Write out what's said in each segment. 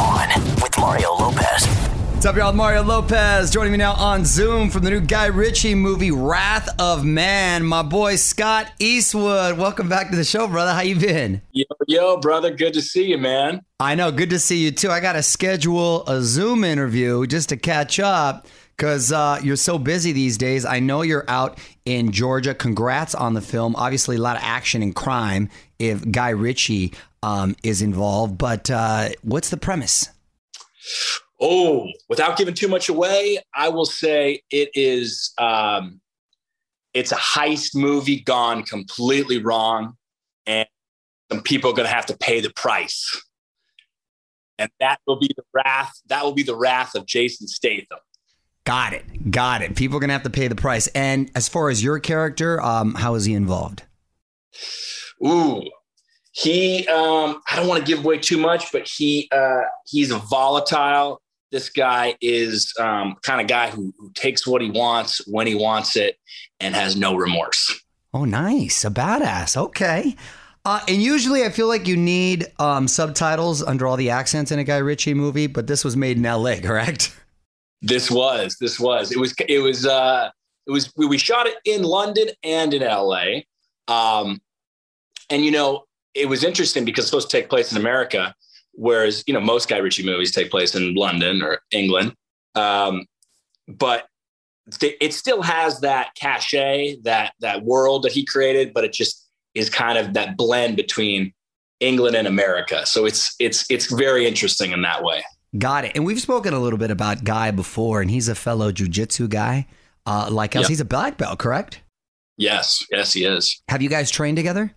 On with Mario Lopez. What's up, y'all? Mario Lopez joining me now on Zoom from the new Guy Ritchie movie, Wrath of Man. My boy Scott Eastwood. Welcome back to the show, brother. How you been? Yo, yo, brother. Good to see you, man. I know. Good to see you too. I got to schedule a Zoom interview just to catch up because uh, you're so busy these days. I know you're out in Georgia. Congrats on the film. Obviously, a lot of action and crime if Guy Ritchie um, is involved. But uh, what's the premise? Oh, without giving too much away, I will say it is. Um, it's a heist movie gone completely wrong, and some people are going to have to pay the price. And that will be the wrath. That will be the wrath of Jason Statham. Got it. Got it. People are going to have to pay the price. And as far as your character, um, how is he involved? Ooh, he. Um, I don't want to give away too much, but he uh, he's a volatile. This guy is um, kind of guy who, who takes what he wants when he wants it and has no remorse. Oh, nice. A badass. Okay. Uh, and usually I feel like you need um, subtitles under all the accents in a Guy Ritchie movie, but this was made in LA, correct? This was, this was, it was, it was, uh, it was, we, we shot it in London and in LA. Um, and, you know, it was interesting because it's supposed to take place in America, whereas, you know, most Guy Ritchie movies take place in London or England. Um, but th- it still has that cachet, that, that world that he created, but it just is kind of that blend between England and America. So it's, it's, it's very interesting in that way. Got it. And we've spoken a little bit about Guy before, and he's a fellow jujitsu guy. Uh, like us, Yep. he's a black belt, correct? Yes, yes, he is. Have you guys trained together?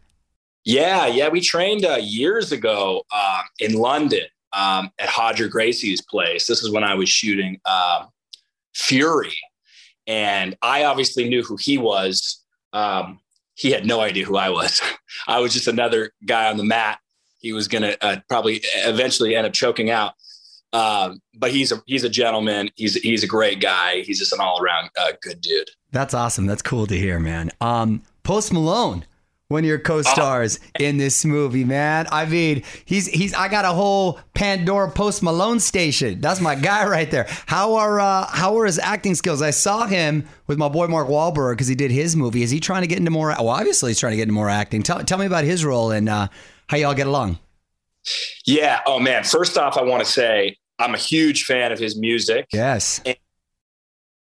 Yeah, yeah, we trained uh, years ago uh, in London um, at Roger Gracie's place. This is when I was shooting um Fury, and I obviously knew who he was. Um, he had no idea who I was. I was just another guy on the mat. He was to uh, probably eventually end up choking out. Um, but he's a he's a gentleman. He's he's a great guy. He's just an all around uh, good dude. That's awesome. That's cool to hear, man. Um, Post Malone, one of your co-stars in this movie, man. I mean, he's he's. I got a whole Pandora Post Malone station. That's my guy right there. How are uh, how are his acting skills? I saw him with my boy Mark Wahlberg because he did his movie. Is he trying to get into more? Well, obviously he's trying to get into more acting. Tell tell me about his role and uh, how y'all get along. Yeah. Oh man. First off, I want to say I'm a huge fan of his music. Yes.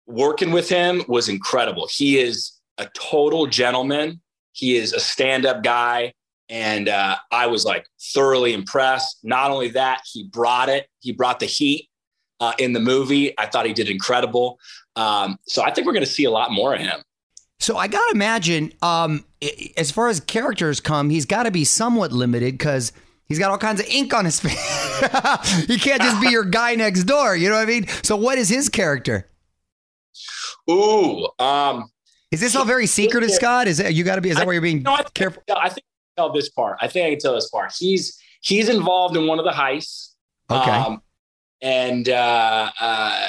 Working with him was incredible. He is a total gentleman. He is a stand-up guy. and uh, I was like thoroughly impressed. Not only that, he brought it. He brought the heat uh, in the movie. I thought he did incredible. Um, so I think we're going to see a lot more of him. So I gotta imagine, um, as far as characters come, he's got to be somewhat limited because he's got all kinds of ink on his face. he can't just be your guy next door. You know what I mean? So what is his character? Ooh, um, Is this all very secretive, Scott? Is it you got to be? Is that I- where you're being no, I think, careful? I think I can tell this part. I think I can tell this part. He's he's involved in one of the heists. Okay. Um, and uh, uh,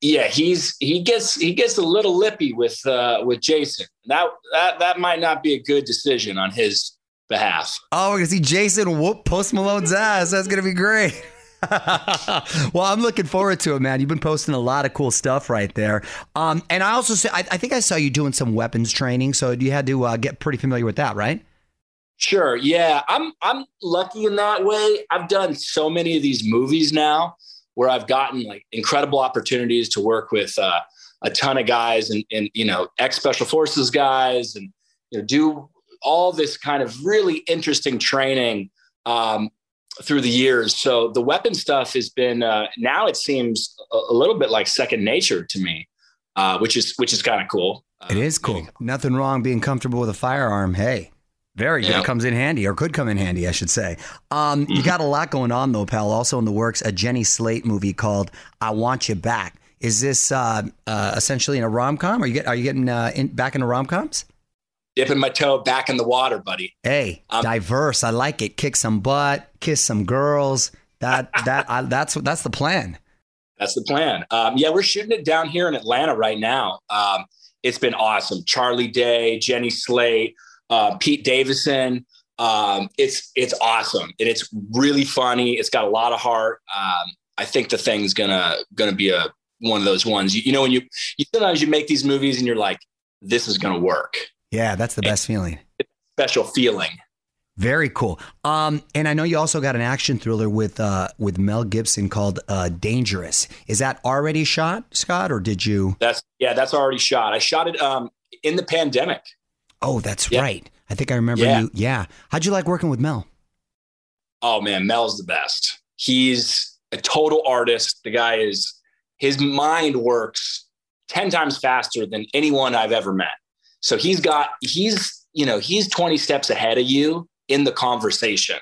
yeah, he's he gets he gets a little lippy with uh, with Jason. That that that might not be a good decision on his behalf. Oh, we're gonna see Jason whoop Post Malone's ass. That's gonna be great. well, I'm looking forward to it, man. You've been posting a lot of cool stuff right there. Um, and I also say, I, I think I saw you doing some weapons training, so you had to uh, get pretty familiar with that, right? Sure. Yeah, I'm I'm lucky in that way. I've done so many of these movies now where I've gotten like incredible opportunities to work with uh, a ton of guys and and you know ex special forces guys and you know do all this kind of really interesting training um, through the years. So the weapon stuff has been uh, now it seems a, a little bit like second nature to me, uh, which is which is kind of cool. It is cool. Nothing wrong being comfortable with a firearm. Hey, very good. Yeah. Comes in handy, or could come in handy, I should say. Um, You got a lot going on, though, pal. Also in the works, a Jenny Slate movie called "I Want You Back." Is this uh, uh, essentially in a rom com? Are you get Are you getting uh, in, back into rom coms? Dipping my toe back in the water, buddy. Hey, Um, diverse. I like it. Kick some butt, kiss some girls. That that I, that's that's the plan. That's the plan. Um, yeah, we're shooting it down here in Atlanta right now. Um, it's been awesome. Charlie Day, Jenny Slate, uh, Pete Davidson. Um, it's it's awesome and it's really funny. It's got a lot of heart. Um, I think the thing's gonna gonna be a one of those ones. You, you know, when you, you sometimes you make these movies and you're like, this is gonna work. Yeah, that's the best feeling. Special feeling. Very cool. Um, and I know you also got an action thriller with uh, with Mel Gibson called uh, Dangerous. Is that already shot, Scott, or did you? That's yeah, that's already shot. I shot it um, in the pandemic. Oh, that's Yeah. right. I think I remember Yeah. you. Yeah. How'd you like working with Mel? Oh man, Mel's the best. He's a total artist. The guy is his mind works 10 times faster than anyone I've ever met. So he's got he's, you know, he's 20 steps ahead of you in the conversation.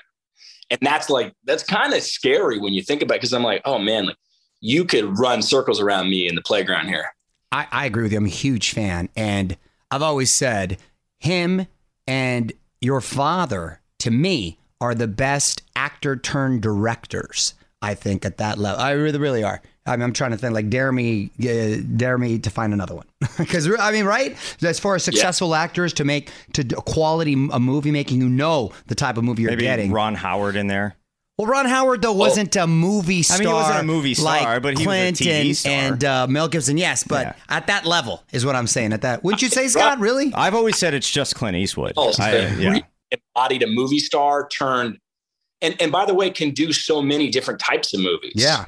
And that's like that's kind of scary when you think about it because I'm like, oh man, like you could run circles around me in the playground here. I, I agree with you. I'm a huge fan. And I've always said him and your father, to me, are the best actor turned directors, I think, at that level. I really, really are. I mean, I'm trying to think, like, dare me, uh, dare me to find another one. Because, I mean, right? As far as successful actors to make, to quality a movie making, you know the type of movie you're Maybe getting. Ron Howard in there. Well, Ron Howard though wasn't a movie star. I mean, he wasn't a movie star, like but he was a TV and, star. and uh, Mel Gibson. Yes, but Yeah. at that level is what I'm saying. At that, wouldn't you say, Scott? Really? I've always said it's just Clint Eastwood. Oh, I- yeah. embodied a movie star turned and and by the way, can do so many different types of movies. Yeah,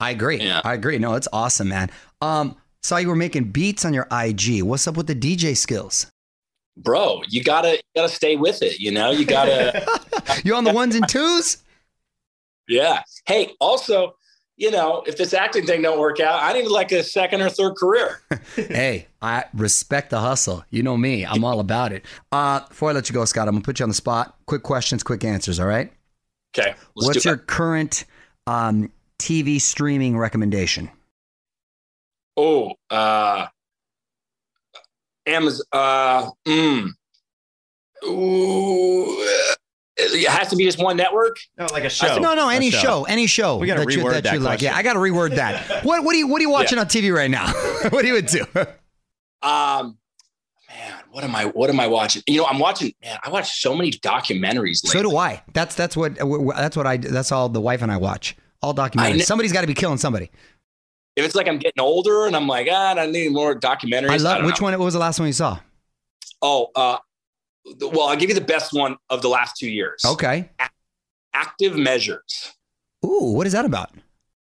I agree. Yeah. I agree. No, it's awesome, man. Um, saw you were making beats on your IG. What's up with the DJ skills? Bro, you gotta you gotta stay with it, you know? You gotta You on the ones and twos? Yeah. Hey, also, you know, if this acting thing don't work out, I need like a second or third career. hey, I respect the hustle. You know me. I'm all about it. Uh, before I let you go, Scott, I'm gonna put you on the spot. Quick questions, quick answers. All right. Okay. What's your it. current um, TV streaming recommendation? Oh, uh Amazon uh mm, ooh, it has to be just one network. No, like a show. No, no, any show. any show. We gotta that you, reword that that you like. question. Yeah, I got to reword that. what What are you What are you watching on TV right now? what do you do? Um man, what am I what am I watching? You know, I'm watching man, I watch so many documentaries so do I. That's that's what that's what I that's all the wife and I watch. All I documentaries. kn- Somebody's got to be killing somebody. If it's like I'm getting older and I'm like, ah, I need more documentaries. I love. don't Which know. one? What was the last one you saw? Oh, uh the- well, I'll give you the best one of the last two years. Okay. Active measures. Ooh, what is that about?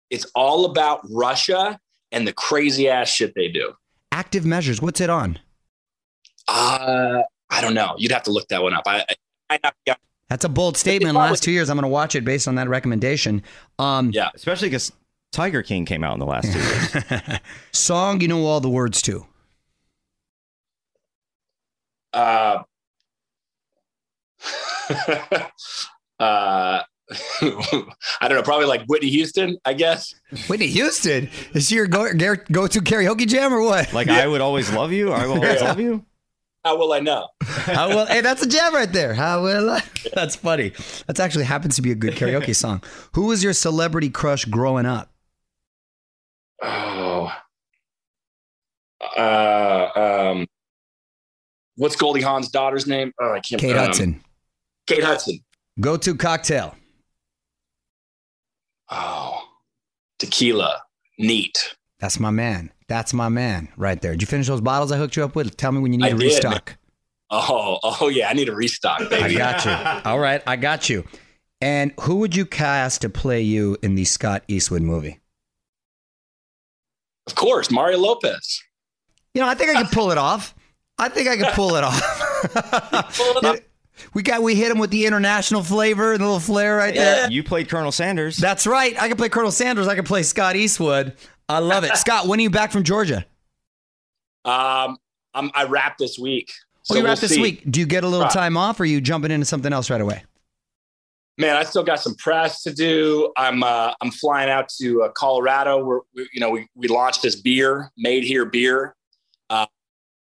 It's all about Russia and the crazy ass shit they do. Active measures. What's it on? Uh, I don't know. You'd have to look that one up. I, I might not be on That's a bold statement. Last two years, I'm going to watch it based on that recommendation. Um, Yeah. Especially because Tiger King came out in the last two years. Song you know all the words to. Uh, uh, I don't know, probably like Whitney Houston, I guess. Whitney Houston is she your go go to karaoke jam or what? Like I would always love you. I will always Yeah. love you. How will I know? How will? Hey, that's a jam right there. How will? I? That's funny. That's actually happens to be a good karaoke song. Who was your celebrity crush growing up? Oh, uh, um, what's Goldie Hawn's daughter's name? Oh, I can't. Kate um, Hudson. Kate Hudson. Go to cocktail. Oh, tequila. Neat. That's my man. That's my man right there. Did you finish those bottles I hooked you up with? Tell me when you need I to did. restock. Oh, oh yeah. I need a restock, I got you. All right, I got you. And who would you cast to play you in the Scott Eastwood movie? Of course, Mario Lopez. You know, I think I could pull it off. I think I could pull it off. Pull it up. we got we hit him with the international flavor and the little flair right there. You played Colonel Sanders. That's right. I can play Colonel Sanders. I can play Scott Eastwood. I love it. Scott, when are you back from Georgia? Um, I'm, I wrap this week. Oh, So you wrap we'll this see. week. Do you get a little time off, or are you jumping into something else right away? Man, I still got some press to do. I'm uh, I'm flying out to uh, Colorado. We're we, you know we we launched this beer, made here beer. Uh,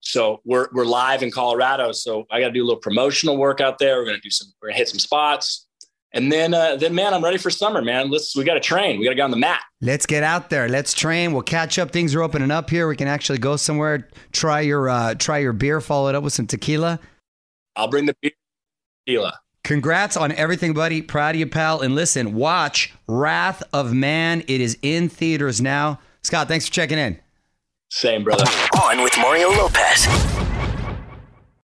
so we're we're live in Colorado. So I got to do a little promotional work out there. We're gonna do some. We're gonna hit some spots, and then uh, then man, I'm ready for summer, man. Let's we got to train. We got to get on the mat. Let's get out there. Let's train. We'll catch up. Things are opening up here. We can actually go somewhere. Try your uh, try your beer. Follow it up with some tequila. I'll bring the beer, tequila. Congrats on everything, buddy. Proud of you, pal. And listen, watch Wrath of Man. It is in theaters now. Scott, thanks for checking in. Same brother. On with Mario Lopez.